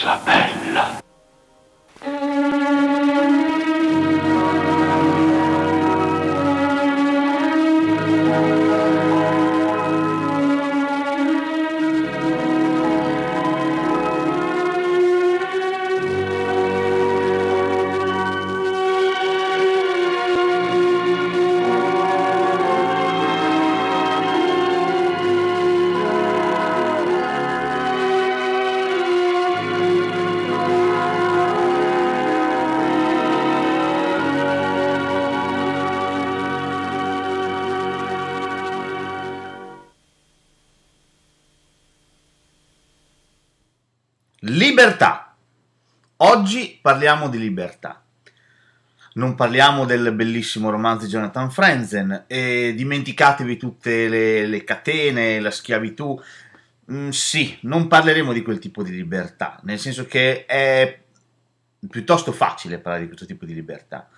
cosa bella. Parliamo di libertà. Non parliamo del bellissimo romanzo di Jonathan Franzen e dimenticatevi tutte le, le catene, la schiavitù. Mm, sì, non parleremo di quel tipo di libertà, nel senso che è piuttosto facile parlare di questo tipo di libertà.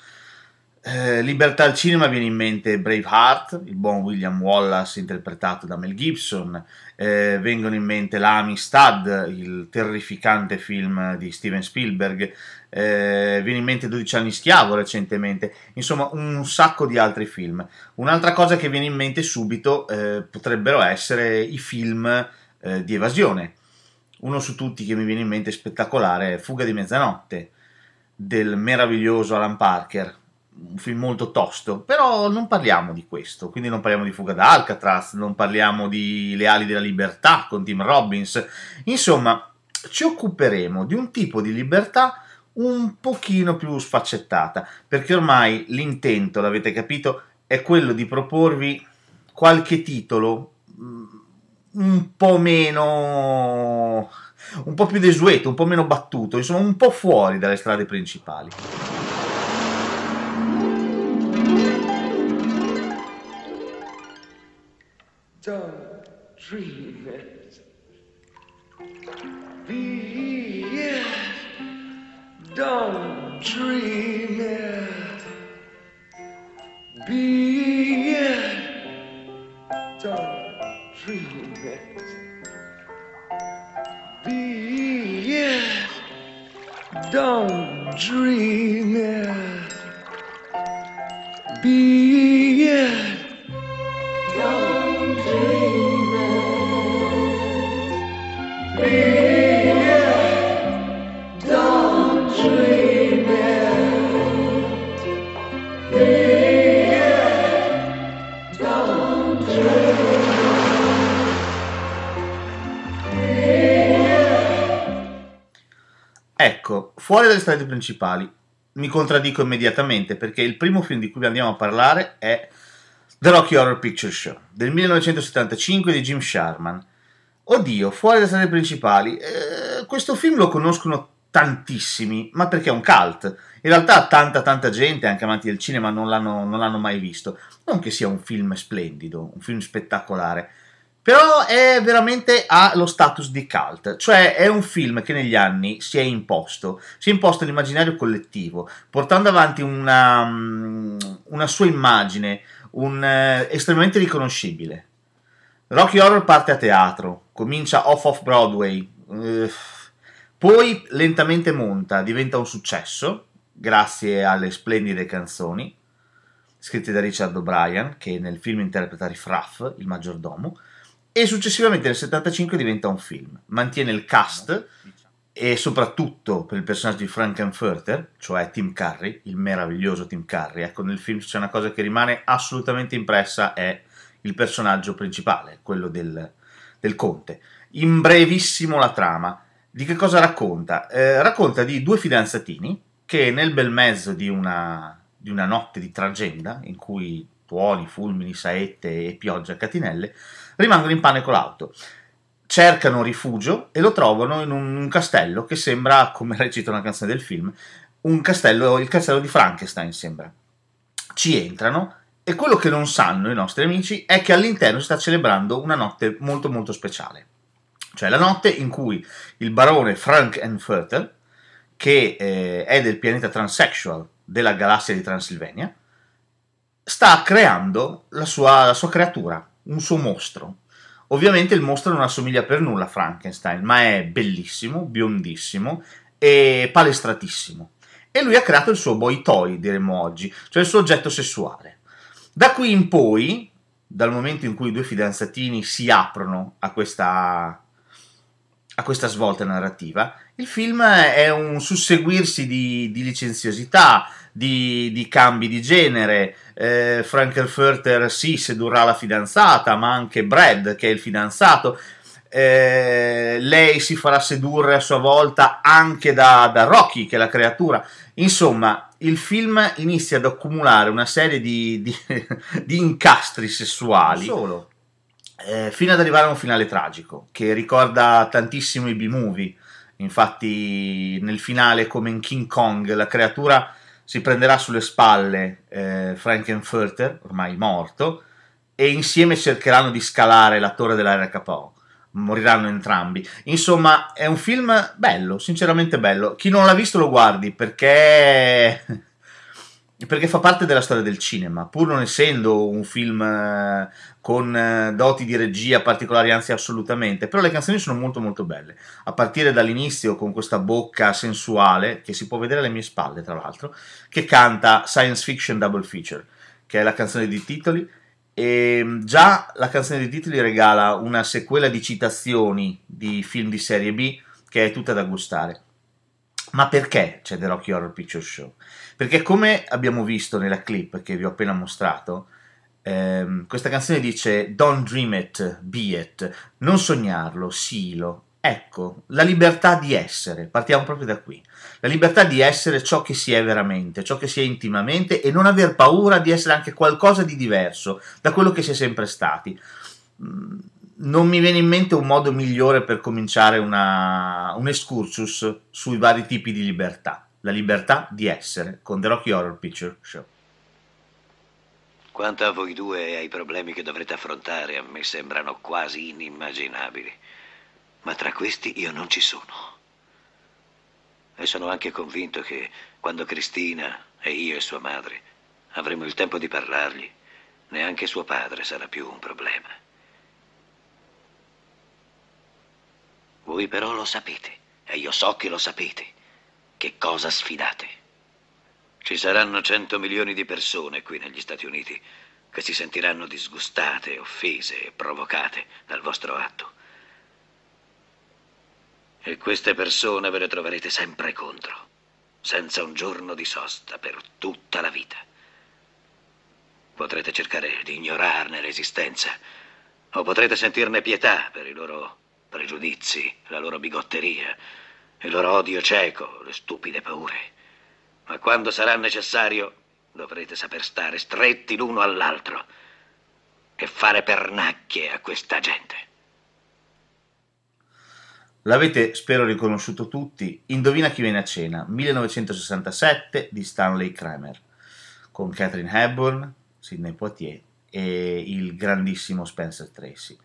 Eh, libertà al cinema viene in mente Braveheart, il buon William Wallace interpretato da Mel Gibson, eh, vengono in mente L'Amistad, il terrificante film di Steven Spielberg, eh, viene in mente 12 anni schiavo recentemente, insomma un sacco di altri film. Un'altra cosa che viene in mente subito eh, potrebbero essere i film eh, di evasione. Uno su tutti che mi viene in mente spettacolare è Fuga di mezzanotte del meraviglioso Alan Parker, un film molto tosto, però non parliamo di questo, quindi non parliamo di Fuga da Alcatraz, non parliamo di Le ali della libertà con Tim Robbins, insomma ci occuperemo di un tipo di libertà un pochino più sfaccettata, perché ormai l'intento, l'avete capito, è quello di proporvi qualche titolo mm, un po' meno un po' più desueto, un po' meno battuto, insomma un po' fuori dalle strade principali. Don't dream it. Be it. Don't dream it. Be it. Don't dream it. Be it. Don't dream it. Be it. Ecco, fuori dalle strade principali, mi contraddico immediatamente perché il primo film di cui andiamo a parlare è The Rocky Horror Picture Show del 1975 di Jim Sharman. Oddio, fuori dalle strade principali, eh, questo film lo conoscono tantissimi, ma perché è un cult. In realtà tanta tanta gente, anche amanti del cinema, non l'hanno, non l'hanno mai visto. Non che sia un film splendido, un film spettacolare, però è veramente ha lo status di cult, cioè è un film che negli anni si è imposto, si è imposto all'immaginario collettivo, portando avanti una, mm, una sua immagine, un, eh, estremamente riconoscibile. Rocky Horror parte a teatro, comincia off-off Broadway, eh, poi lentamente monta, diventa un successo, grazie alle splendide canzoni, scritte da Richard O'Brien, che nel film interpreta Riff Raff, il maggiordomo, e successivamente nel 75 diventa un film. Mantiene il cast e soprattutto per il personaggio di Frankenfurter, cioè Tim Curry, il meraviglioso Tim Curry. Ecco, nel film c'è una cosa che rimane assolutamente impressa, è il personaggio principale, quello del, del conte. In brevissimo la trama. Di che cosa racconta? Eh, racconta di due fidanzatini che nel bel mezzo di una, di una notte di tragenda, in cui tuoni, fulmini, saette e pioggia a catinelle, rimangono in pane con l'auto. Cercano rifugio e lo trovano in un, castello che sembra, come recita una canzone del film, un castello, il castello di Frankenstein sembra. Ci entrano e quello che non sanno i nostri amici è che all'interno si sta celebrando una notte molto molto speciale. Cioè la notte in cui il barone Frankenfurter, che eh, è del pianeta Transsexual della galassia di Transilvania, sta creando la sua, la sua creatura, un suo mostro. Ovviamente il mostro non assomiglia per nulla a Frankenstein, ma è bellissimo, biondissimo e palestratissimo. E lui ha creato il suo boy toy, diremmo oggi, cioè il suo oggetto sessuale. Da qui in poi, dal momento in cui i due fidanzatini si aprono a questa, a questa svolta narrativa, il film è un susseguirsi di, di licenziosità, di, di, cambi di genere. Eh, Frankenfurter sì sedurrà la fidanzata, ma anche Brad, che è il fidanzato. Eh, lei si farà sedurre a sua volta anche da, da, Rocky, che è la creatura. Insomma, il film inizia ad accumulare una serie di, di, di incastri sessuali. Solo. Eh, fino ad arrivare a un finale tragico che ricorda tantissimo i B-movie. Infatti, nel finale, come in King Kong, la creatura si prenderà sulle spalle eh, Frankenfurter, ormai morto, e insieme cercheranno di scalare la torre dell'RKO. Moriranno entrambi. Insomma, è un film bello, sinceramente bello. Chi non l'ha visto lo guardi perché perché fa parte della storia del cinema, pur non essendo un film eh, con eh, doti di regia particolari, anzi assolutamente, però le canzoni sono molto molto belle, a partire dall'inizio con questa bocca sensuale, che si può vedere alle mie spalle tra l'altro, che canta Science Fiction Double Feature, che è la canzone di titoli, e mm, già la canzone di titoli regala una sequela di citazioni di film di serie B che è tutta da gustare. Ma perché c'è The Rocky Horror Picture Show? Perché come abbiamo visto nella clip che vi ho appena mostrato, ehm, questa canzone dice Don't dream it, be it, non sognarlo, silo. Ecco, la libertà di essere, partiamo proprio da qui. La libertà di essere ciò che si è veramente, ciò che si è intimamente e non aver paura di essere anche qualcosa di diverso da quello che si è sempre stati. Mm, non mi viene in mente un modo migliore per cominciare una, un excursus sui vari tipi di libertà. La libertà di essere con The Rocky Horror Picture Show. Quanto a voi due e ai problemi che dovrete affrontare, a me sembrano quasi inimmaginabili. Ma tra questi io non ci sono. E sono anche convinto che quando Cristina e io e sua madre avremo il tempo di parlargli, neanche suo padre sarà più un problema. Voi però lo sapete, e io so che lo sapete, che cosa sfidate. Ci saranno cento milioni di persone qui negli Stati Uniti che si sentiranno disgustate, offese e provocate dal vostro atto. E queste persone ve le troverete sempre contro, senza un giorno di sosta per tutta la vita. Potrete cercare di ignorarne l'esistenza, o potrete sentirne pietà per i loro pregiudizi, la loro bigotteria, il loro odio cieco, le stupide paure. Ma quando sarà necessario dovrete saper stare stretti l'uno all'altro e fare pernacchie a questa gente. L'avete, spero, riconosciuto tutti. Indovina chi viene a cena, 1967 di Stanley Kramer, con Catherine Hepburn, Sidney Poitier e il grandissimo Spencer Tracy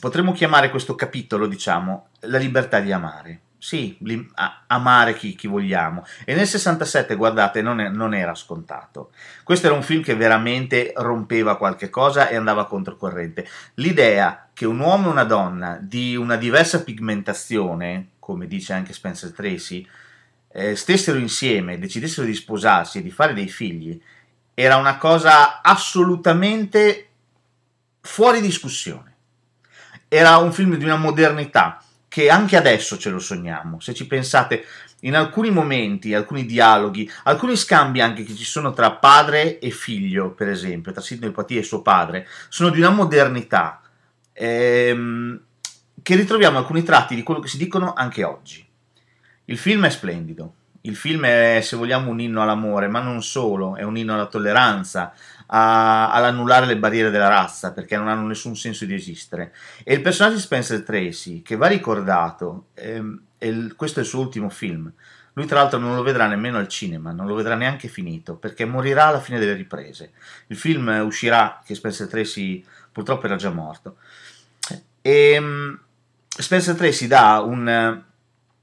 potremmo chiamare questo capitolo, diciamo, la libertà di amare. Sì, li, a, amare chi, chi, vogliamo. E nel 67, guardate, non, è, non, era scontato. Questo era un film che veramente rompeva qualche cosa e andava controcorrente. L'idea che un uomo e una donna di una diversa pigmentazione, come dice anche Spencer Tracy, eh, stessero insieme, decidessero di sposarsi e di fare dei figli, era una cosa assolutamente fuori discussione era un film di una modernità che anche adesso ce lo sogniamo. Se ci pensate, in alcuni momenti, alcuni dialoghi, alcuni scambi anche che ci sono tra padre e figlio, per esempio, tra Sidney Poitier e suo padre, sono di una modernità ehm, che ritroviamo alcuni tratti di quello che si dicono anche oggi. Il film è splendido. Il film è, se vogliamo, un inno all'amore, ma non solo, è un inno alla tolleranza, a, all'annullare le barriere della razza perché non hanno nessun senso di esistere. E il personaggio di Spencer Tracy, che va ricordato, ehm, il, questo è il suo ultimo film. Lui, tra l'altro, non lo vedrà nemmeno al cinema, non lo vedrà neanche finito perché morirà alla fine delle riprese. Il film uscirà, che Spencer Tracy purtroppo era già morto. E ehm, Spencer Tracy dà un,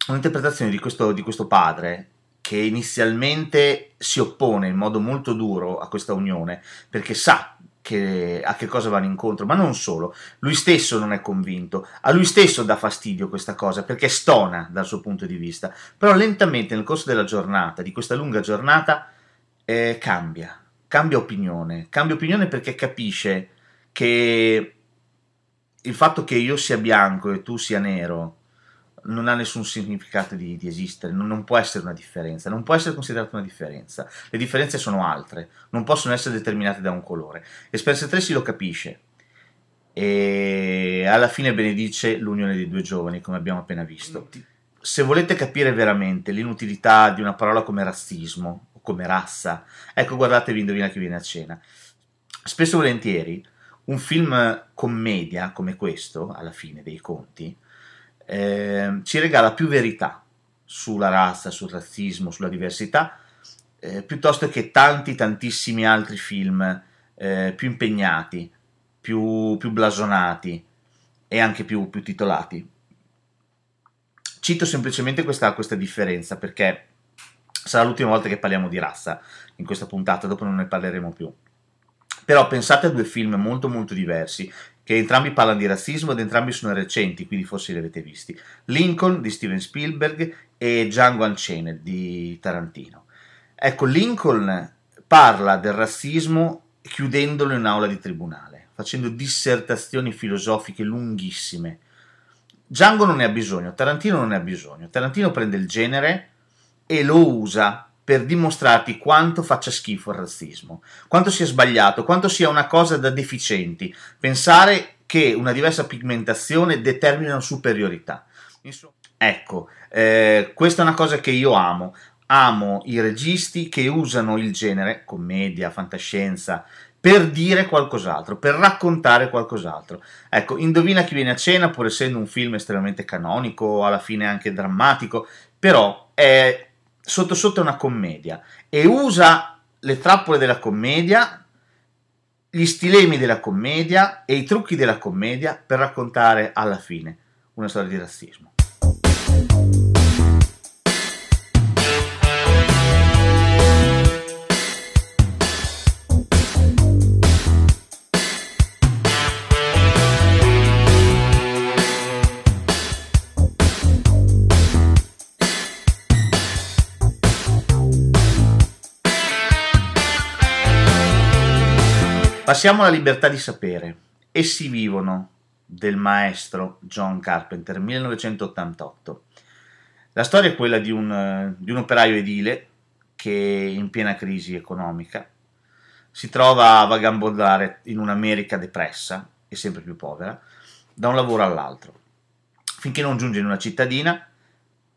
un'interpretazione di questo, di questo padre che inizialmente si oppone in modo molto duro a questa unione perché sa che, a che cosa vanno incontro, ma non solo, lui stesso non è convinto, a lui stesso dà fastidio questa cosa perché stona dal suo punto di vista, però lentamente nel corso della giornata, di questa lunga giornata, eh, cambia, cambia opinione, cambia opinione perché capisce che il fatto che io sia bianco e tu sia nero non ha nessun significato di, di esistere, non, non, può essere una differenza, non può essere considerata una differenza. Le differenze sono altre, non possono essere determinate da un colore. E Spencer Tracy lo capisce e alla fine benedice l'unione dei due giovani, come abbiamo appena visto. Se volete capire veramente l'inutilità di una parola come razzismo o come razza, ecco guardatevi Indovina chi viene a cena. Spesso e volentieri un film commedia come questo, alla fine dei conti, eh, ci regala più verità sulla razza, sul razzismo, sulla diversità, eh, piuttosto che tanti, tantissimi altri film eh, più impegnati, più, più, blasonati e anche più, più titolati. Cito semplicemente questa, questa differenza perché sarà l'ultima volta che parliamo di razza in questa puntata, dopo non ne parleremo più. Però pensate a due film molto molto diversi che entrambi parlano di razzismo ed entrambi sono recenti, quindi forse li avete visti. Lincoln di Steven Spielberg e Django Unchained di Tarantino. Ecco, Lincoln parla del razzismo chiudendolo in un'aula di tribunale, facendo dissertazioni filosofiche lunghissime. Django non ne ha bisogno, Tarantino non ne ha bisogno. Tarantino prende il genere e lo usa per dimostrarti quanto faccia schifo il razzismo, quanto sia sbagliato, quanto sia una cosa da deficienti, pensare che una diversa pigmentazione determina superiorità. Insomma, ecco, eh, questa è una cosa che io amo. Amo i registi che usano il genere, commedia, fantascienza, per dire qualcos'altro, per raccontare qualcos'altro. Ecco, Indovina chi viene a cena, pur essendo un film estremamente canonico, alla fine anche drammatico, però è sotto sotto è una commedia e usa le trappole della commedia, gli stilemi della commedia e i trucchi della commedia per raccontare alla fine una storia di razzismo. Passiamo alla libertà di sapere. Essi vivono del maestro John Carpenter, 1988. La storia è quella di un, di un operaio edile che in piena crisi economica si trova a vagabondare in un'America depressa e sempre più povera, da un lavoro all'altro, finché non giunge in una cittadina,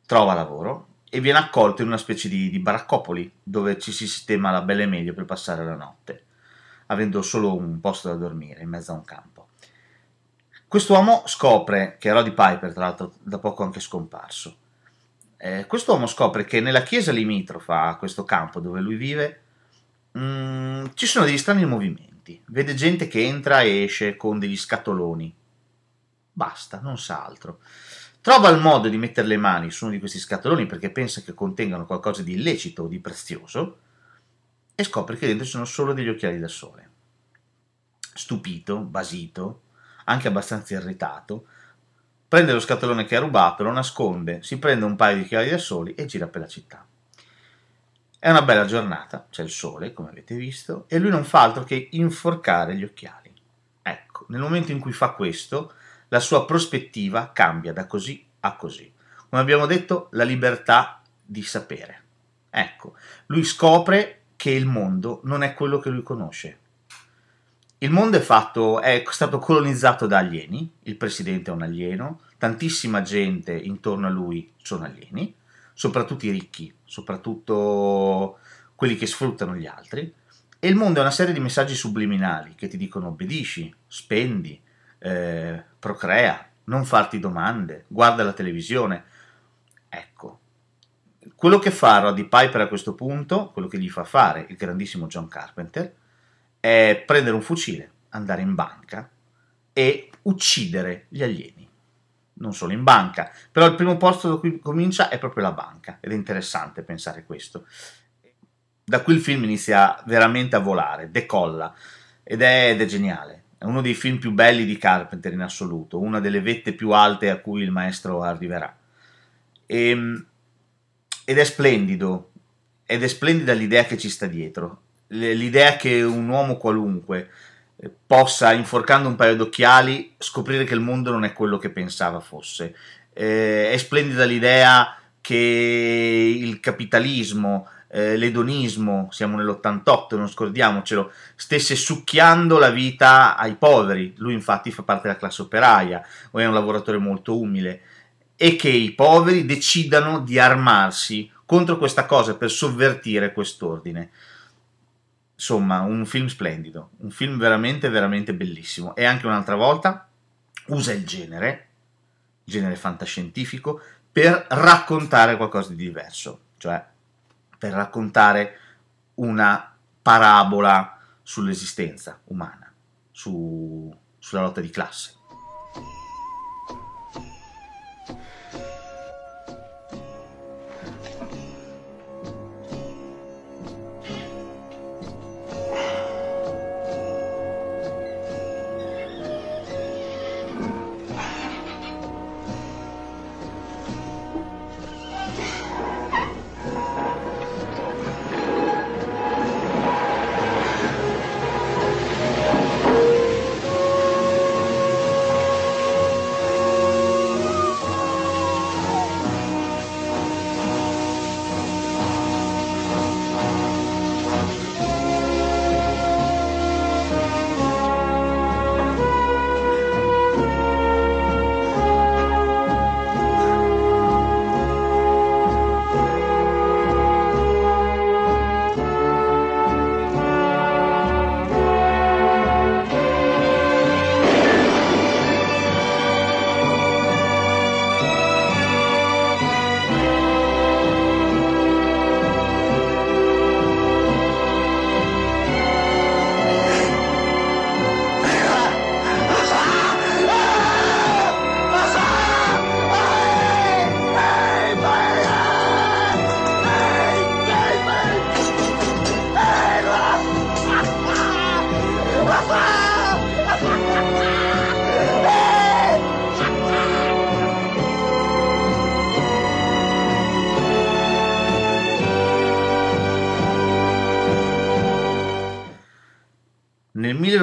trova lavoro e viene accolto in una specie di, di baraccopoli dove ci si sistema la belle meglio per passare la notte avendo solo un posto da dormire in mezzo a un campo. Quest'uomo scopre, che è Roddy Piper, tra l'altro da poco anche scomparso, eh, quest'uomo scopre che nella chiesa limitrofa a questo campo dove lui vive mh, mm, ci sono degli strani movimenti. Vede gente che entra e esce con degli scatoloni. Basta, non sa altro. Trova il modo di mettere le mani su uno di questi scatoloni perché pensa che contengano qualcosa di illecito o di prezioso e scopre che dentro ci sono solo degli occhiali da sole. Stupito, basito, anche abbastanza irritato, prende lo scatolone che ha rubato, lo nasconde, si prende un paio di occhiali da sole e gira per la città. È una bella giornata, c'è il sole, come avete visto, e lui non fa altro che inforcare gli occhiali. Ecco, nel momento in cui fa questo, la sua prospettiva cambia da così a così. Come abbiamo detto, la libertà di sapere. Ecco, lui scopre che il mondo non è quello che lui conosce. Il mondo è, fatto, è stato colonizzato da alieni, il presidente è un alieno, tantissima gente intorno a lui sono alieni, soprattutto i ricchi, soprattutto quelli che sfruttano gli altri, e il mondo è una serie di messaggi subliminali che ti dicono obbedisci, spendi, eh, procrea, non farti domande, guarda la televisione. Ecco, quello che fa Roddy Piper a questo punto, quello che gli fa fare il grandissimo John Carpenter, è prendere un fucile, andare in banca e uccidere gli alieni. Non solo in banca, però il primo posto da cui comincia è proprio la banca ed è interessante pensare questo. Da qui il film inizia veramente a volare, decolla. ed è, ed è geniale. È uno dei film più belli di Carpenter in assoluto, una delle vette più alte a cui il maestro arriverà. E, ehm, ed è splendido, ed è splendida l'idea che ci sta dietro, l'idea che un uomo qualunque eh, possa, inforcando un paio d'occhiali, scoprire che il mondo non è quello che pensava fosse. Eh, è splendida l'idea che il capitalismo, eh, l'edonismo, siamo nell'88, non scordiamocelo, stesse succhiando la vita ai poveri. Lui infatti fa parte della classe operaia, o è un lavoratore molto umile, e che i poveri decidano di armarsi contro questa cosa per sovvertire quest'ordine. Insomma, un film splendido, un film veramente, veramente bellissimo. E anche un'altra volta usa il genere, genere fantascientifico, per raccontare qualcosa di diverso, cioè per raccontare una parabola sull'esistenza umana, su, sulla lotta di classe.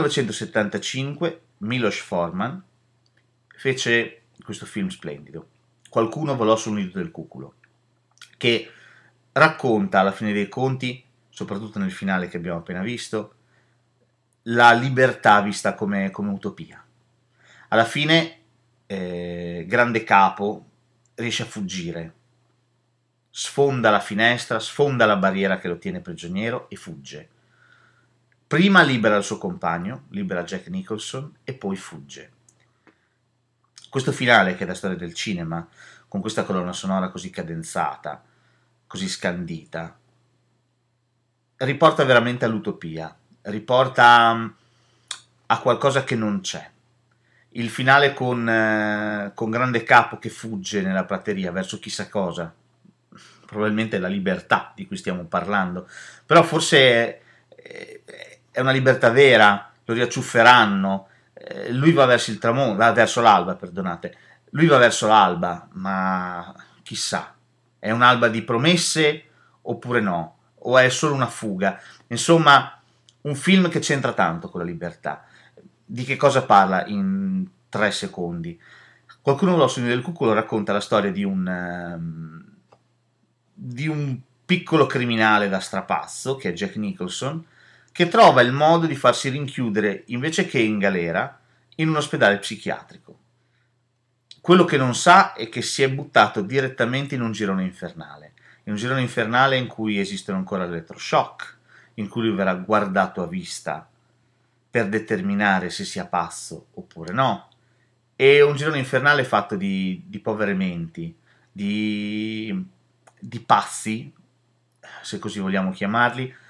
1975 Milos Forman fece questo film splendido, Qualcuno volò sul nido del cuculo, che racconta alla fine dei conti, soprattutto nel finale che abbiamo appena visto, la libertà vista come, come utopia. Alla fine, eh, grande capo riesce a fuggire, sfonda la finestra, sfonda la barriera che lo tiene prigioniero e fugge Prima libera il suo compagno, libera Jack Nicholson e poi fugge. Questo finale, che è la storia del cinema, con questa colonna sonora così cadenzata, così scandita, riporta veramente all'utopia, riporta mm, a qualcosa che non c'è. Il finale con, eh, con grande capo che fugge nella prateria verso chissà cosa, probabilmente la libertà di cui stiamo parlando, però forse è, è una libertà vera, lo riacciufferanno, eh, lui va verso il tramonto, va verso l'alba, perdonate, lui va verso l'alba, ma chissà, è un'alba di promesse oppure no, o è solo una fuga. Insomma, un film che c'entra tanto con la libertà. Di che cosa parla in tre secondi? Qualcuno lo sogno del cuculo racconta la storia di un, um, di un piccolo criminale da strapazzo, che è Jack Nicholson, che trova il modo di farsi rinchiudere invece che in galera in un ospedale psichiatrico. Quello che non sa è che si è buttato direttamente in un girone infernale, in un girone infernale in cui esistono ancora l'elettroshock, in cui lui verrà guardato a vista per determinare se sia passo oppure no. È un girone infernale fatto di, di povere menti, di, di passi, se così vogliamo chiamarli,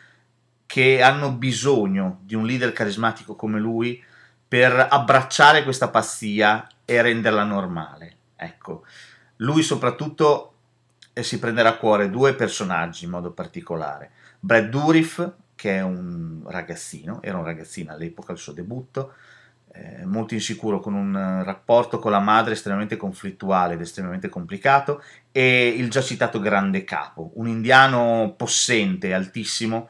che hanno bisogno di un leader carismatico come lui per abbracciare questa pazzia e renderla normale. Ecco, lui soprattutto eh, si prenderà a cuore due personaggi in modo particolare. Brad Dourif, che è un ragazzino, era un ragazzino all'epoca del suo debutto, eh, molto insicuro, con un rapporto con la madre estremamente conflittuale ed estremamente complicato, e il già citato grande capo, un indiano possente, altissimo,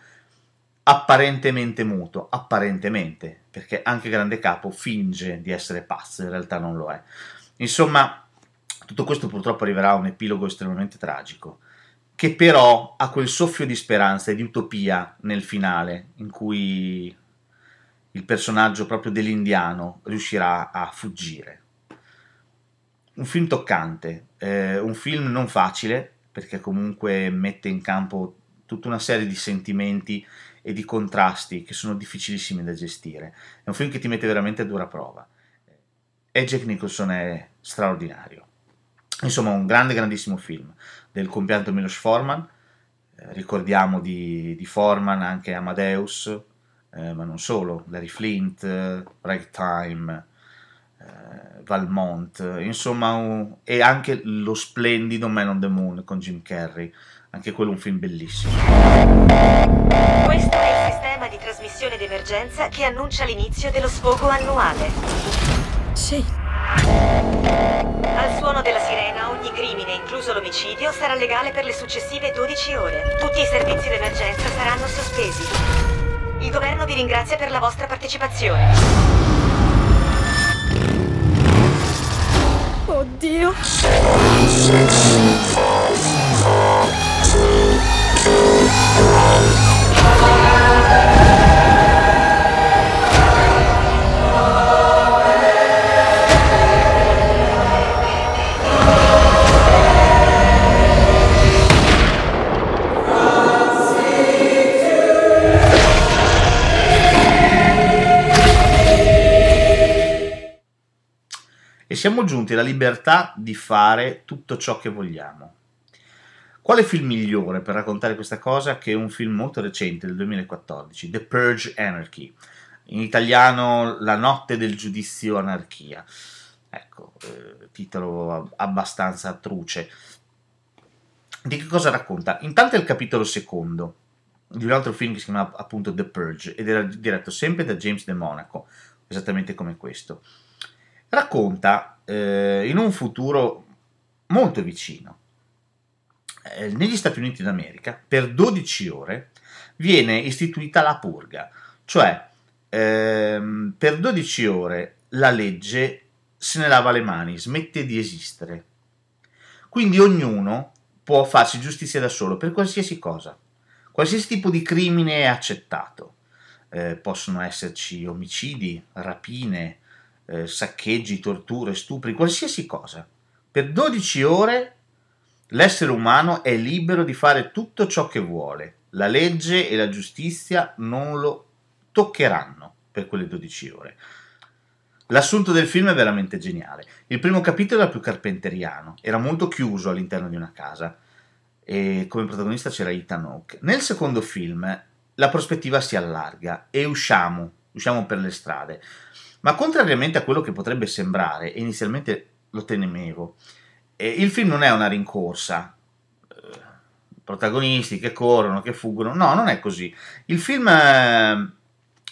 apparentemente muto, apparentemente, perché anche grande capo finge di essere pazzo, in realtà non lo è. Insomma, tutto questo purtroppo arriverà a un epilogo estremamente tragico, che però ha quel soffio di speranza e di utopia nel finale, in cui il personaggio proprio dell'indiano riuscirà a fuggire. Un film toccante, eh, un film non facile, perché comunque mette in campo tutta una serie di sentimenti e di contrasti che sono difficilissimi da gestire. È un film che ti mette veramente a dura prova. E Jack Nicholson è straordinario. Insomma, un grande, grandissimo film del compianto Milos Forman. Eh, ricordiamo di, di Forman anche Amadeus, eh, ma non solo, Larry Flint, eh, Ragtime, Valmont, insomma, un, e anche lo splendido Man on the Moon con Jim Carrey, anche quello un film bellissimo. Questo è il sistema di trasmissione d'emergenza che annuncia l'inizio dello sfogo annuale. Sì. Al suono della sirena, ogni crimine, incluso l'omicidio, sarà legale per le successive 12 ore. Tutti i servizi d'emergenza saranno sospesi. Il governo vi ringrazia per la vostra partecipazione. Oddio. Siamo giunti alla libertà di fare tutto ciò che vogliamo. Quale film migliore per raccontare questa cosa che un film molto recente del 2014, The Purge Anarchy, in italiano La notte del giudizio anarchia. Ecco, eh, titolo abbastanza truce. Di che cosa racconta? Intanto è il capitolo secondo di un altro film che si chiama appunto The Purge ed era diretto sempre da James De Monaco, esattamente come questo racconta eh, in un futuro molto vicino, eh, negli Stati Uniti d'America, per 12 ore viene istituita la purga, cioè ehm, per 12 ore la legge se ne lava le mani, smette di esistere. Quindi ognuno può farsi giustizia da solo per qualsiasi cosa. Qualsiasi tipo di crimine è accettato. Eh, possono esserci omicidi, rapine, eh, saccheggi, torture, stupri, qualsiasi cosa. Per 12 ore l'essere umano è libero di fare tutto ciò che vuole. La legge e la giustizia non lo toccheranno per quelle 12 ore. L'assunto del film è veramente geniale. Il primo capitolo era più carpenteriano, era molto chiuso all'interno di una casa e come protagonista c'era Ethan Hawke. Nel secondo film la prospettiva si allarga e usciamo, usciamo per le strade. Ma contrariamente a quello che potrebbe sembrare, e inizialmente lo temevo, eh, il film non è una rincorsa, eh, protagonisti che corrono, che fuggono, no, non è così. Il film, eh,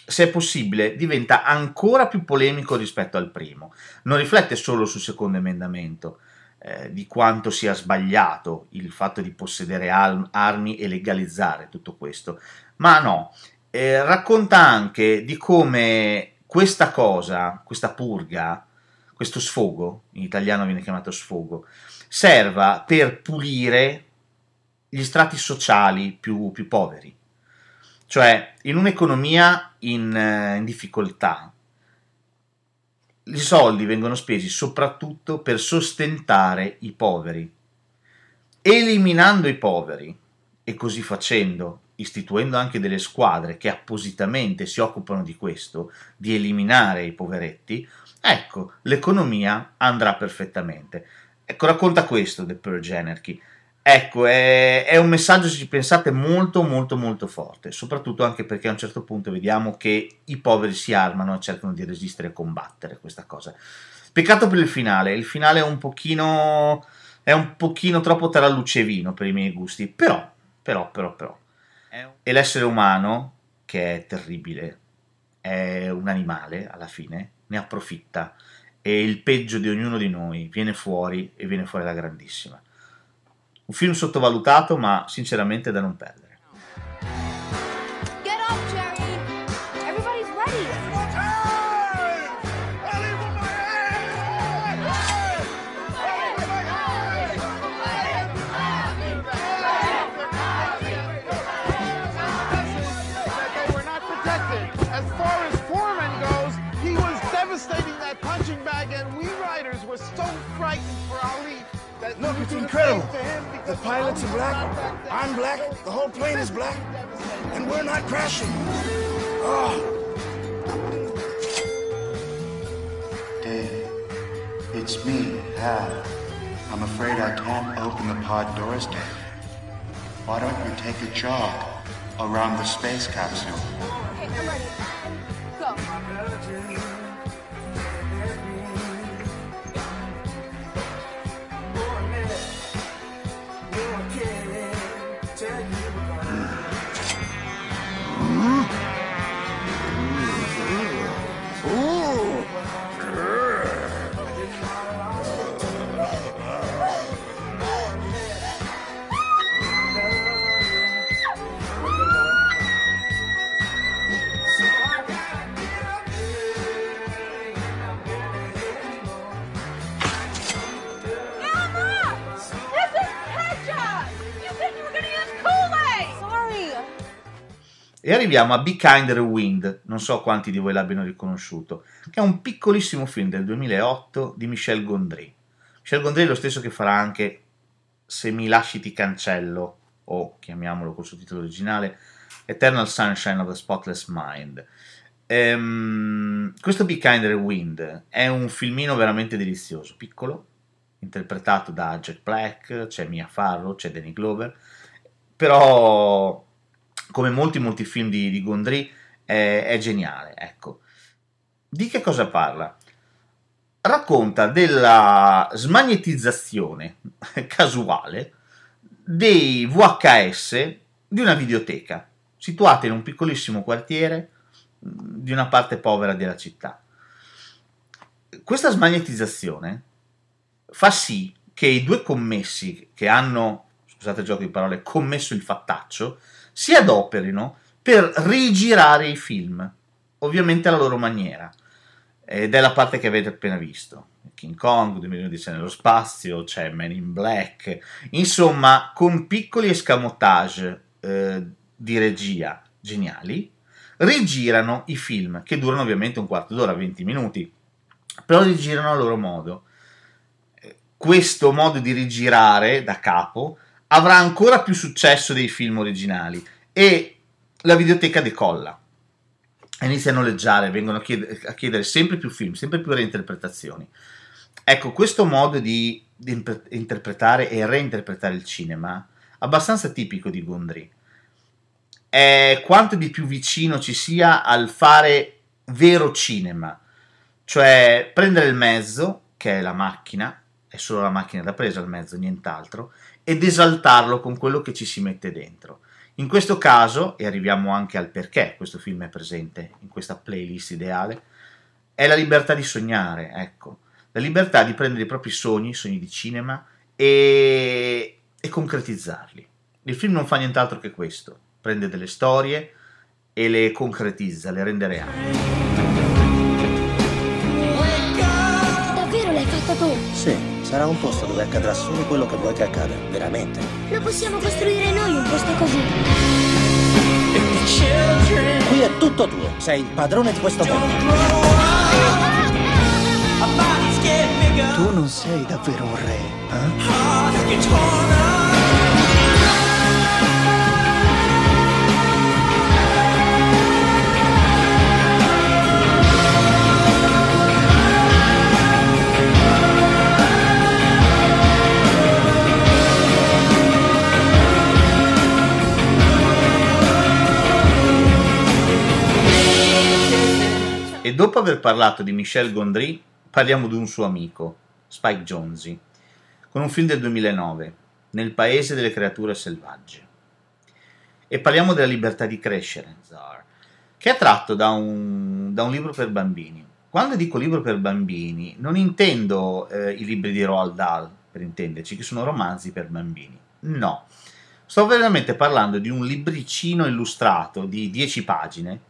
se è possibile, diventa ancora più polemico rispetto al primo. Non riflette solo sul secondo emendamento, eh, di quanto sia sbagliato il fatto di possedere armi e legalizzare tutto questo, ma no, eh, racconta anche di come questa cosa, questa purga, questo sfogo, in italiano viene chiamato sfogo, serva per pulire gli strati sociali più, più poveri. Cioè, in un'economia in, eh, in difficoltà, i soldi vengono spesi soprattutto per sostentare i poveri. Eliminando i poveri e così facendo istituendo anche delle squadre che appositamente si occupano di questo, di eliminare i poveretti, ecco, l'economia andrà perfettamente. Ecco, racconta questo The Purge Anarchy. Ecco, è, è, un messaggio, se ci pensate, molto, molto, molto forte, soprattutto anche perché a un certo punto vediamo che i poveri si armano e cercano di resistere e combattere questa cosa. Peccato per il finale, il finale è un pochino, è un pochino troppo tra luce e vino per i miei gusti, però, però, però, però, e l'essere umano che è terribile, è un animale alla fine, ne approfitta e il peggio di ognuno di noi viene fuori e viene fuori alla grandissima. Un film sottovalutato ma sinceramente da non perdere. Incredible. face to him because The pilots are black, not back there. I'm black, the whole plane is black, and we're not crashing. Oh. Dave, it's me, Hal. I'm afraid I can't open the pod doors, Dave. Why don't you take a jog around the space capsule? Okay, I'm ready. Arriviamo a Be Kinder Wind, non so quanti di voi l'abbiano riconosciuto, che è un piccolissimo film del 2008 di Michel Gondry. Michel Gondry è lo stesso che farà anche Se mi lasci ti cancello, o chiamiamolo col suo titolo originale, Eternal Sunshine of the Spotless Mind. Ehm, questo Be Kinder Wind è un filmino veramente delizioso, piccolo, interpretato da Jack Black, c'è Mia Farrow, c'è Danny Glover, però come molti molti film di, di Gondry è, è geniale, ecco. Di che cosa parla? Racconta della smagnetizzazione casuale dei VHS di una videoteca situata in un piccolissimo quartiere di una parte povera della città. Questa smagnetizzazione fa sì che i due commessi che hanno, scusate il gioco di parole, commesso il fattaccio, si adoperino per rigirare i film, ovviamente alla loro maniera. Ed è la parte che avete appena visto. King Kong, 2011 nello spazio, c'è Man in Black, insomma, con piccoli escamotage eh, di regia geniali, rigirano i film, che durano ovviamente un quarto d'ora, 20 minuti, però rigirano a loro modo. Questo modo di rigirare da capo avrà ancora più successo dei film originali e la videoteca decolla. Inizia a noleggiare, vengono a chiedere, a chiedere sempre più film, sempre più reinterpretazioni. Ecco, questo modo di, di interpretare e reinterpretare il cinema, abbastanza tipico di Gondry, è quanto di più vicino ci sia al fare vero cinema, cioè prendere il mezzo, che è la macchina, è solo la macchina da presa il mezzo, nient'altro, ed esaltarlo con quello che ci si mette dentro. In questo caso, e arriviamo anche al perché questo film è presente in questa playlist ideale, è la libertà di sognare, ecco, la libertà di prendere i propri sogni, i sogni di cinema, e, e concretizzarli. Il film non fa nient'altro che questo, prende delle storie e le concretizza, le rende reali. Davvero l'hai fatto tu? Sì, sarà un posto dove accadrà solo quello che vuoi che accada, veramente. Lo possiamo costruire noi un posto così. Qui è tutto tuo, sei il padrone di questo mondo. Tu non sei davvero un re, eh? E dopo aver parlato di Michel Gondry, parliamo di un suo amico, Spike Jonze, con un film del 2009, Nel paese delle creature selvagge. E parliamo della libertà di crescere, che è tratto da un, da un libro per bambini. Quando dico libro per bambini, non intendo eh, i libri di Roald Dahl, per intenderci, che sono romanzi per bambini. No, sto veramente parlando di un libricino illustrato di 10 pagine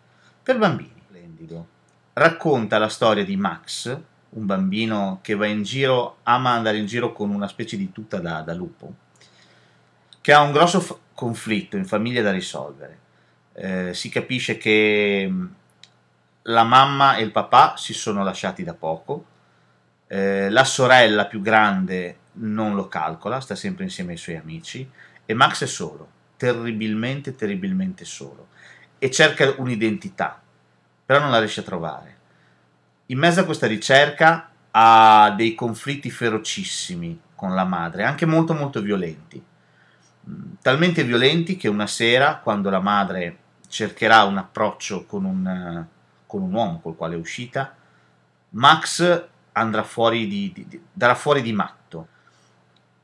per bambini. Splendido. Racconta la storia di Max, un bambino che va in giro, ama andare in giro con una specie di tuta da, da lupo, che ha un grosso f- conflitto in famiglia da risolvere. Eh, si capisce che mh, la mamma e il papà si sono lasciati da poco, eh, la sorella più grande non lo calcola, sta sempre insieme ai suoi amici e Max è solo, terribilmente, terribilmente solo e cerca un'identità, però non la riesce a trovare. In mezzo a questa ricerca ha dei conflitti ferocissimi con la madre, anche molto molto violenti. Mm, Talmente violenti che una sera, quando la madre cercherà un approccio con un, eh, con un uomo col quale è uscita, Max andrà fuori di, di- di- darà fuori di matto.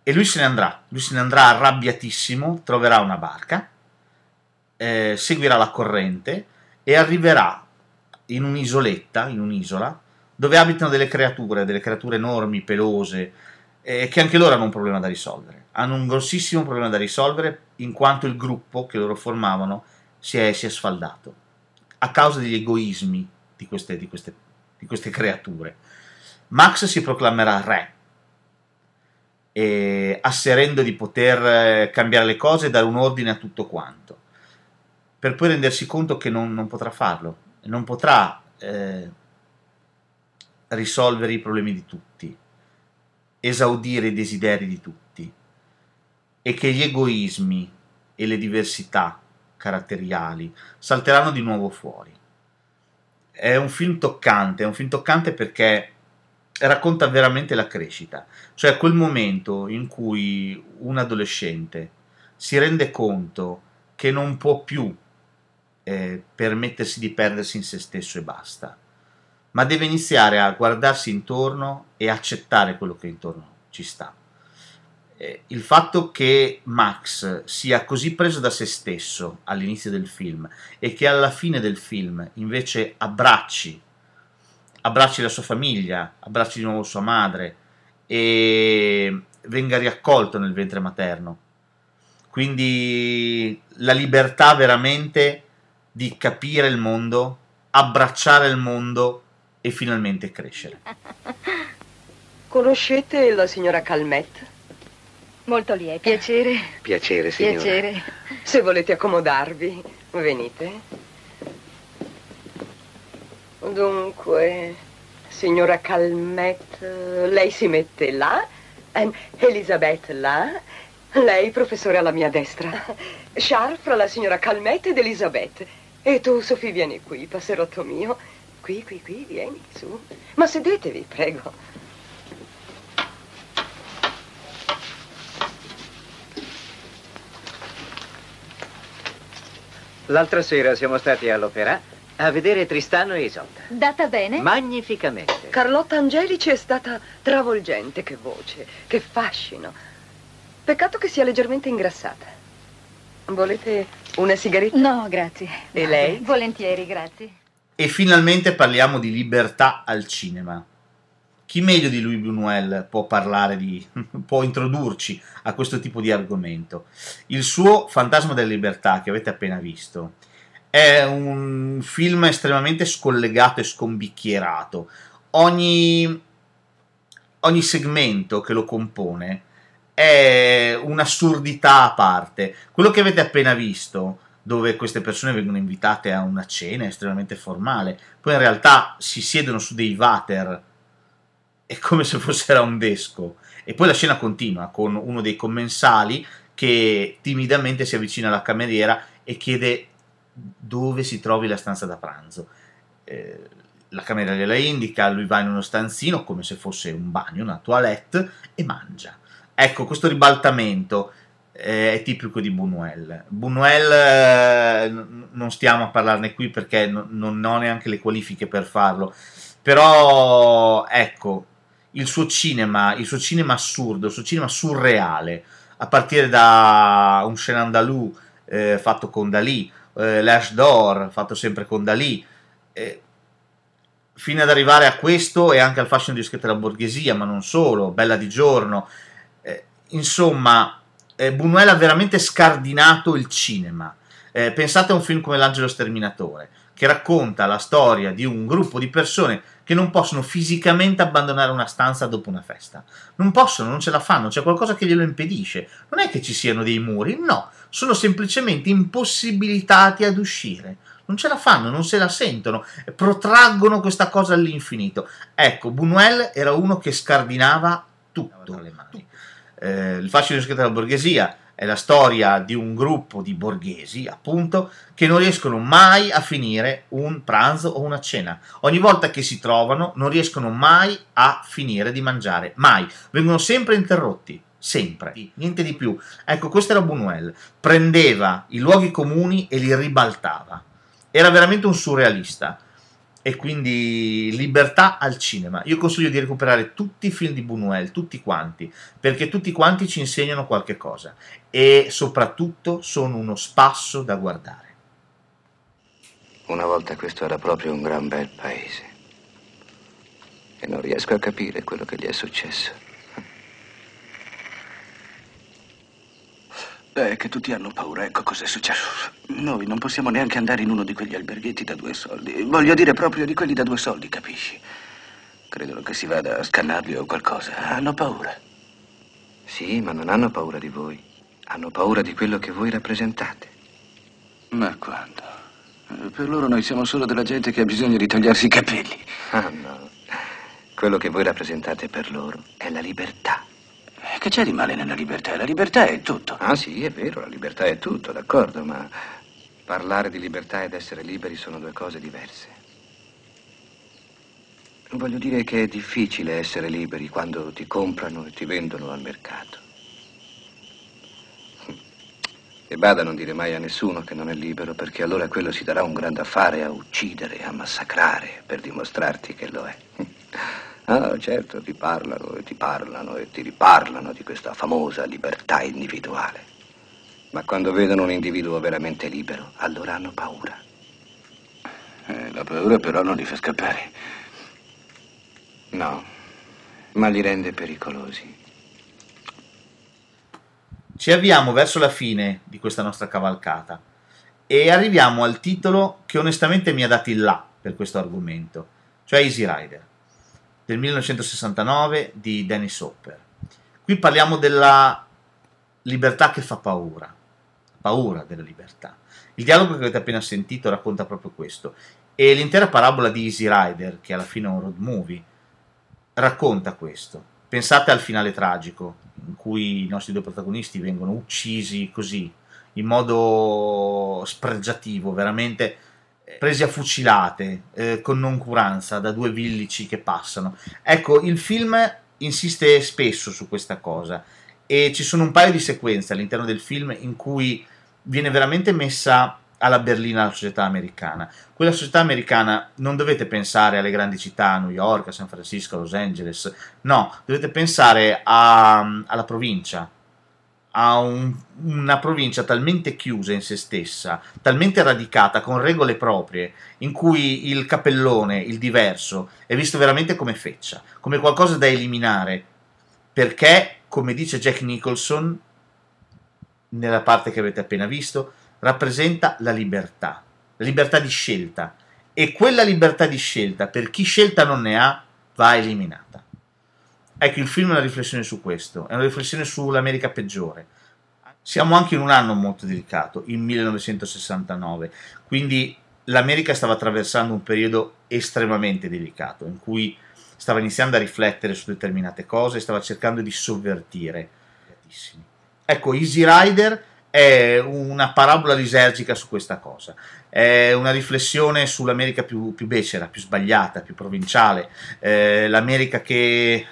E lui se ne andrà, lui se ne andrà arrabbiatissimo, troverà una barca, eh, seguirà la corrente e arriverà in un'isoletta, in un'isola, dove abitano delle creature, delle creature enormi, pelose, eh, che anche loro hanno un problema da risolvere. Hanno un grossissimo problema da risolvere in quanto il gruppo che loro formavano si è, si è sfaldato a causa degli egoismi di queste, di queste- di queste creature. Max si proclamerà re, e asserendo di poter eh, cambiare le cose e dare un ordine a tutto quanto, per poi rendersi conto che non, non potrà farlo, non potrà eh, risolvere i problemi di tutti, esaudire i desideri di tutti e che gli egoismi e le diversità caratteriali salteranno di nuovo fuori. È un film toccante, è un film toccante perché racconta veramente la crescita, cioè quel momento in cui un adolescente si rende conto che non può più eh, permettersi di perdersi in se stesso e basta, ma deve iniziare a guardarsi intorno e accettare quello che intorno ci sta. Eh, il fatto che Max sia così preso da se stesso all'inizio del film e che alla fine del film invece abbracci abbracci la sua famiglia, abbracci di nuovo sua madre e venga riaccolto nel ventre materno. Quindi la libertà veramente di capire il mondo, abbracciare il mondo e finalmente crescere. Conoscete la signora Calmette? Molto lieta. Piacere. Piacere, signora. Piacere. Se volete accomodarvi, venite. Dunque, signora Calmette, lei si mette là, e Elisabeth là, lei professore alla mia destra. Charles fra la signora Calmette ed Elisabeth. E tu, Sofì, vieni qui, passerotto mio. Qui, qui, qui, vieni, su. Ma sedetevi, prego. L'altra sera siamo stati all'opera a vedere Tristano e Isolda. Data bene? Magnificamente. Carlotta Angelici è stata travolgente, che voce, che fascino. Peccato che sia leggermente ingrassata. Volete una sigaretta? No, grazie. E lei? Volentieri, grazie. E finalmente parliamo di libertà al cinema. Chi meglio di Louis Buñuel può parlare di può introdurci a questo tipo di argomento? Il suo Fantasma della libertà che avete appena visto è un film estremamente scollegato e scombicchierato. Ogni ogni segmento che lo compone è un'assurdità a parte. Quello che avete appena visto, dove queste persone vengono invitate a una cena estremamente formale, poi in realtà si siedono su dei water, è come se fossero un desco. E poi la scena continua con uno dei commensali che timidamente si avvicina alla cameriera e chiede dove si trovi la stanza da pranzo. Eh, la cameriera gliela indica, lui va in uno stanzino come se fosse un bagno, una toilette e mangia. Ecco, questo ribaltamento eh, è tipico di Buñuel. Buñuel eh, non stiamo a parlarne qui perché no- non ho neanche le qualifiche per farlo, però ecco, il suo cinema, il suo cinema assurdo, il suo cinema surreale, a partire da un Andalou eh, fatto con Dalì, eh, L'Ash d'Or, fatto sempre con Dalì, eh, fino ad arrivare a questo e anche al fascino di della borghesia, ma non solo, Bella di giorno. Insomma, eh, Buñuel ha veramente scardinato il cinema. Eh, pensate a un film come L'Angelo Sterminatore, che racconta la storia di un gruppo di persone che non possono fisicamente abbandonare una stanza dopo una festa. Non possono, non ce la fanno, c'è qualcosa che glielo impedisce. Non è che ci siano dei muri, no, sono semplicemente impossibilitati ad uscire. Non ce la fanno, non se la sentono, protraggono questa cosa all'infinito. Ecco, Buñuel era uno che scardinava tutto. Eh, il fascino della borghesia è la storia di un gruppo di borghesi, appunto, che non riescono mai a finire un pranzo o una cena. Ogni volta che si trovano non riescono mai a finire di mangiare, mai. Vengono sempre interrotti, sempre, niente di più. Ecco, questo era Buñuel. Prendeva i luoghi comuni e li ribaltava. Era veramente un surrealista e quindi libertà al cinema. Io consiglio di recuperare tutti i film di Buñuel, tutti quanti, perché tutti quanti ci insegnano qualche cosa e soprattutto sono uno spasso da guardare. Una volta questo era proprio un gran bel paese e non riesco a capire quello che gli è successo. È che tutti hanno paura, ecco cos'è successo. Noi non possiamo neanche andare in uno di quegli alberghetti da due soldi. Voglio dire proprio di quelli da due soldi, capisci? Credono che si vada a scannarli o qualcosa. Hanno paura. Sì, ma non hanno paura di voi. Hanno paura di quello che voi rappresentate. Ma quando? Per loro noi siamo solo della gente che ha bisogno di togliersi i capelli. Ah, no. Quello che voi rappresentate per loro è la libertà. Che c'è di male nella libertà? La libertà è tutto. Ah sì, è vero, la libertà è tutto, d'accordo, ma parlare di libertà ed essere liberi sono due cose diverse. Voglio dire che è difficile essere liberi quando ti comprano e ti vendono al mercato. E bada a non dire mai a nessuno che non è libero, perché allora quello si darà un grande affare a uccidere, a massacrare, per dimostrarti che lo è. Ah, certo, ti parlano e ti parlano e ti riparlano di questa famosa libertà individuale. Ma quando vedono un individuo veramente libero, allora hanno paura. Eh, la paura però non li fa scappare. No, ma li rende pericolosi. Ci avviamo verso la fine di questa nostra cavalcata e arriviamo al titolo che onestamente mi ha dato il là per questo argomento, cioè Easy Rider del 1969 di Dennis Hopper. Qui parliamo della libertà che fa paura, paura della libertà. Il dialogo che avete appena sentito racconta proprio questo e l'intera parabola di Easy Rider, che alla fine è un road movie, racconta questo. Pensate al finale tragico, in cui i nostri due protagonisti vengono uccisi così, in modo spregiativo, veramente presi a fucilate, eh, con noncuranza, da due villici che passano. Ecco, il film insiste spesso su questa cosa e ci sono un paio di sequenze all'interno del film in cui viene veramente messa alla berlina la società americana. Quella società americana non dovete pensare alle grandi città, a New York, a San Francisco, a Los Angeles, no, dovete pensare a, alla provincia, a un, una provincia talmente chiusa in se stessa, talmente radicata, con regole proprie, in cui il capellone, il diverso, è visto veramente come feccia, come qualcosa da eliminare, perché, come dice Jack Nicholson, nella parte che avete appena visto, rappresenta la libertà, la libertà di scelta, e quella libertà di scelta, per chi scelta non ne ha, va eliminata. Ecco, il film è una riflessione su questo, è una riflessione sull'America peggiore. Siamo anche in un anno molto delicato, il 1969, quindi l'America stava attraversando un periodo estremamente delicato, in cui stava iniziando a riflettere su determinate cose stava cercando di sovvertire. Ecco, Easy Rider è una parabola lisergica su questa cosa, è una riflessione sull'America più, più becera, più sbagliata, più provinciale, eh, l'America che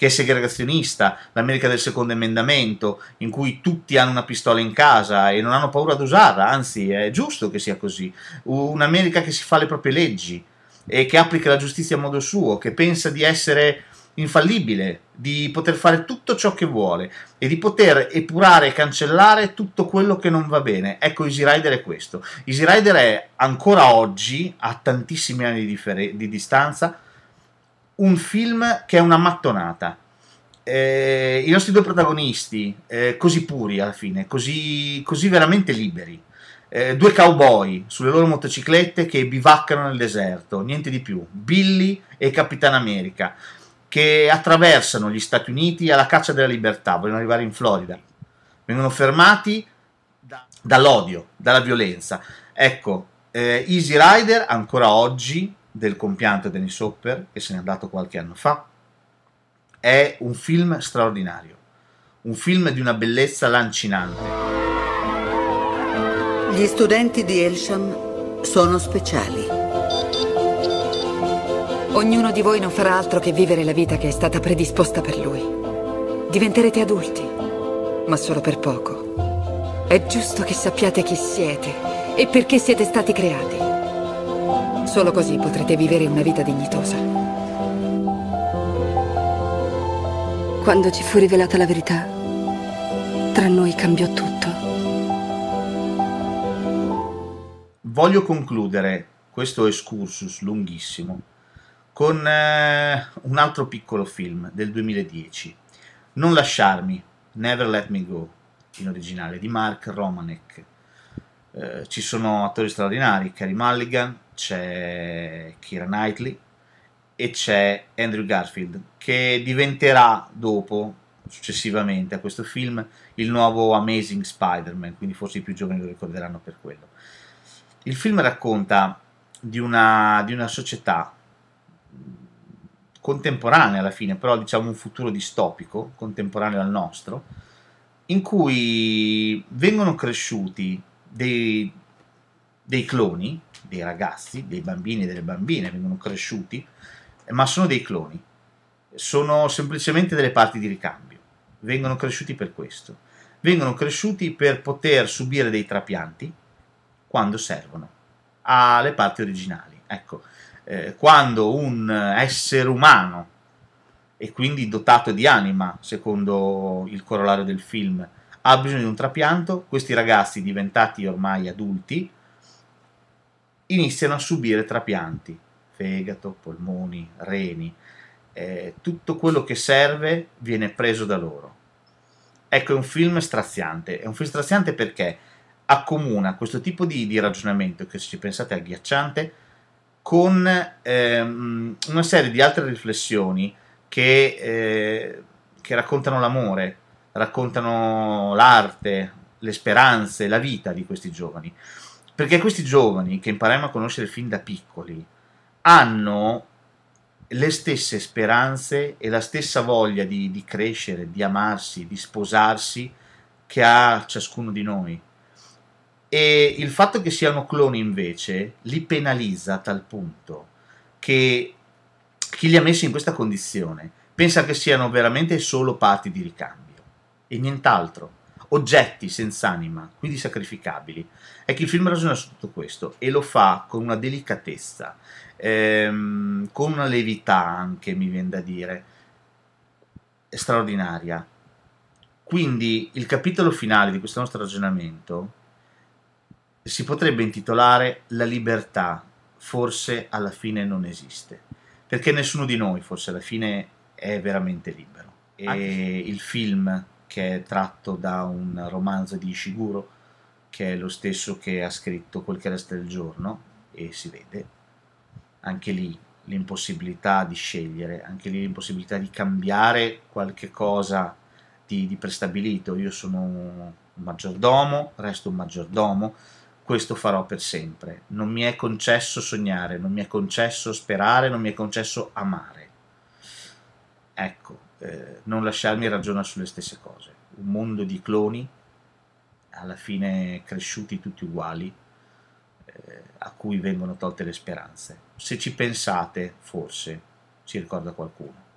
che è segregazionista, l'America del secondo emendamento, in cui tutti hanno una pistola in casa e non hanno paura ad usarla, anzi è giusto che sia così, un'America che si fa le proprie leggi e che applica la giustizia a modo suo, che pensa di essere infallibile, di poter fare tutto ciò che vuole e di poter epurare e cancellare tutto quello che non va bene. Ecco, Easy Rider è questo. Easy Rider è ancora oggi, a tantissimi anni di, differ- di distanza, un film che è una mattonata. Eh, I nostri due protagonisti, eh, così puri alla fine, così, così veramente liberi. Eh, due cowboy sulle loro motociclette che bivaccano nel deserto, niente di più. Billy e Capitan America che attraversano gli Stati Uniti alla caccia della libertà, vogliono arrivare in Florida. Vengono fermati da, dall'odio, dalla violenza. Ecco, eh, Easy Rider ancora oggi, del compianto Dennis Hopper, che se n'è andato qualche anno fa, è un film straordinario, un film di una bellezza lancinante. Gli studenti di Elsham sono speciali. Ognuno di voi non farà altro che vivere la vita che è stata predisposta per lui. Diventerete adulti, ma solo per poco. È giusto che sappiate chi siete e perché siete stati creati. Solo così potrete vivere una vita dignitosa. Quando ci fu rivelata la verità, tra noi cambiò tutto. Voglio concludere questo excursus lunghissimo con eh, un altro piccolo film del 2010, Non lasciarmi, Never Let Me Go, in originale, di Mark Romanek. Eh, ci sono attori straordinari, Carey Mulligan, c'è Kira Knightley e c'è Andrew Garfield, che diventerà dopo, successivamente a questo film, il nuovo Amazing Spider-Man, quindi forse i più giovani lo ricorderanno per quello. Il film racconta di una, di una società contemporanea alla fine, però diciamo un futuro distopico, contemporaneo al nostro, in cui vengono cresciuti dei, dei cloni, dei ragazzi, dei bambini e delle bambine, vengono cresciuti, ma sono dei cloni, sono semplicemente delle parti di ricambio, vengono cresciuti per questo, vengono cresciuti per poter subire dei trapianti quando servono alle parti originali. Ecco, eh, quando un essere umano e quindi dotato di anima, secondo il corollario del film, ha bisogno di un trapianto, questi ragazzi diventati ormai adulti iniziano a subire trapianti, fegato, polmoni, reni, eh, tutto quello che serve viene preso da loro. Ecco, è un film straziante, è un film straziante perché accomuna questo tipo di, di ragionamento che se ci pensate è agghiacciante con ehm, una serie di altre riflessioni che, eh, che raccontano l'amore, raccontano l'arte, le speranze, la vita di questi giovani. Perché questi giovani che impariamo a conoscere fin da piccoli hanno le stesse speranze e la stessa voglia di, di crescere, di amarsi, di sposarsi che ha ciascuno di noi. E il fatto che siano cloni invece li penalizza a tal punto che chi li ha messi in questa condizione pensa che siano veramente solo parti di ricambio e nient'altro, oggetti senza anima, quindi sacrificabili. È che il film ragiona su tutto questo e lo fa con una delicatezza, ehm, con una levità anche, mi viene da dire, straordinaria. Quindi il capitolo finale di questo nostro ragionamento si potrebbe intitolare La libertà forse alla fine non esiste, perché nessuno di noi forse alla fine è veramente libero. E il film che è tratto da un romanzo di Ishiguro, che è lo stesso che ha scritto Quel che resta del giorno, e si vede anche lì l'impossibilità di scegliere, anche lì l'impossibilità di cambiare qualche cosa di, di prestabilito. Io sono un maggiordomo, resto un maggiordomo, questo farò per sempre. Non mi è concesso sognare, non mi è concesso sperare, non mi è concesso amare. Ecco, eh, non lasciarmi ragionare sulle stesse cose. Un mondo di cloni, alla fine cresciuti tutti uguali, eh, a cui vengono tolte le speranze. Se ci pensate, forse ci ricorda qualcuno.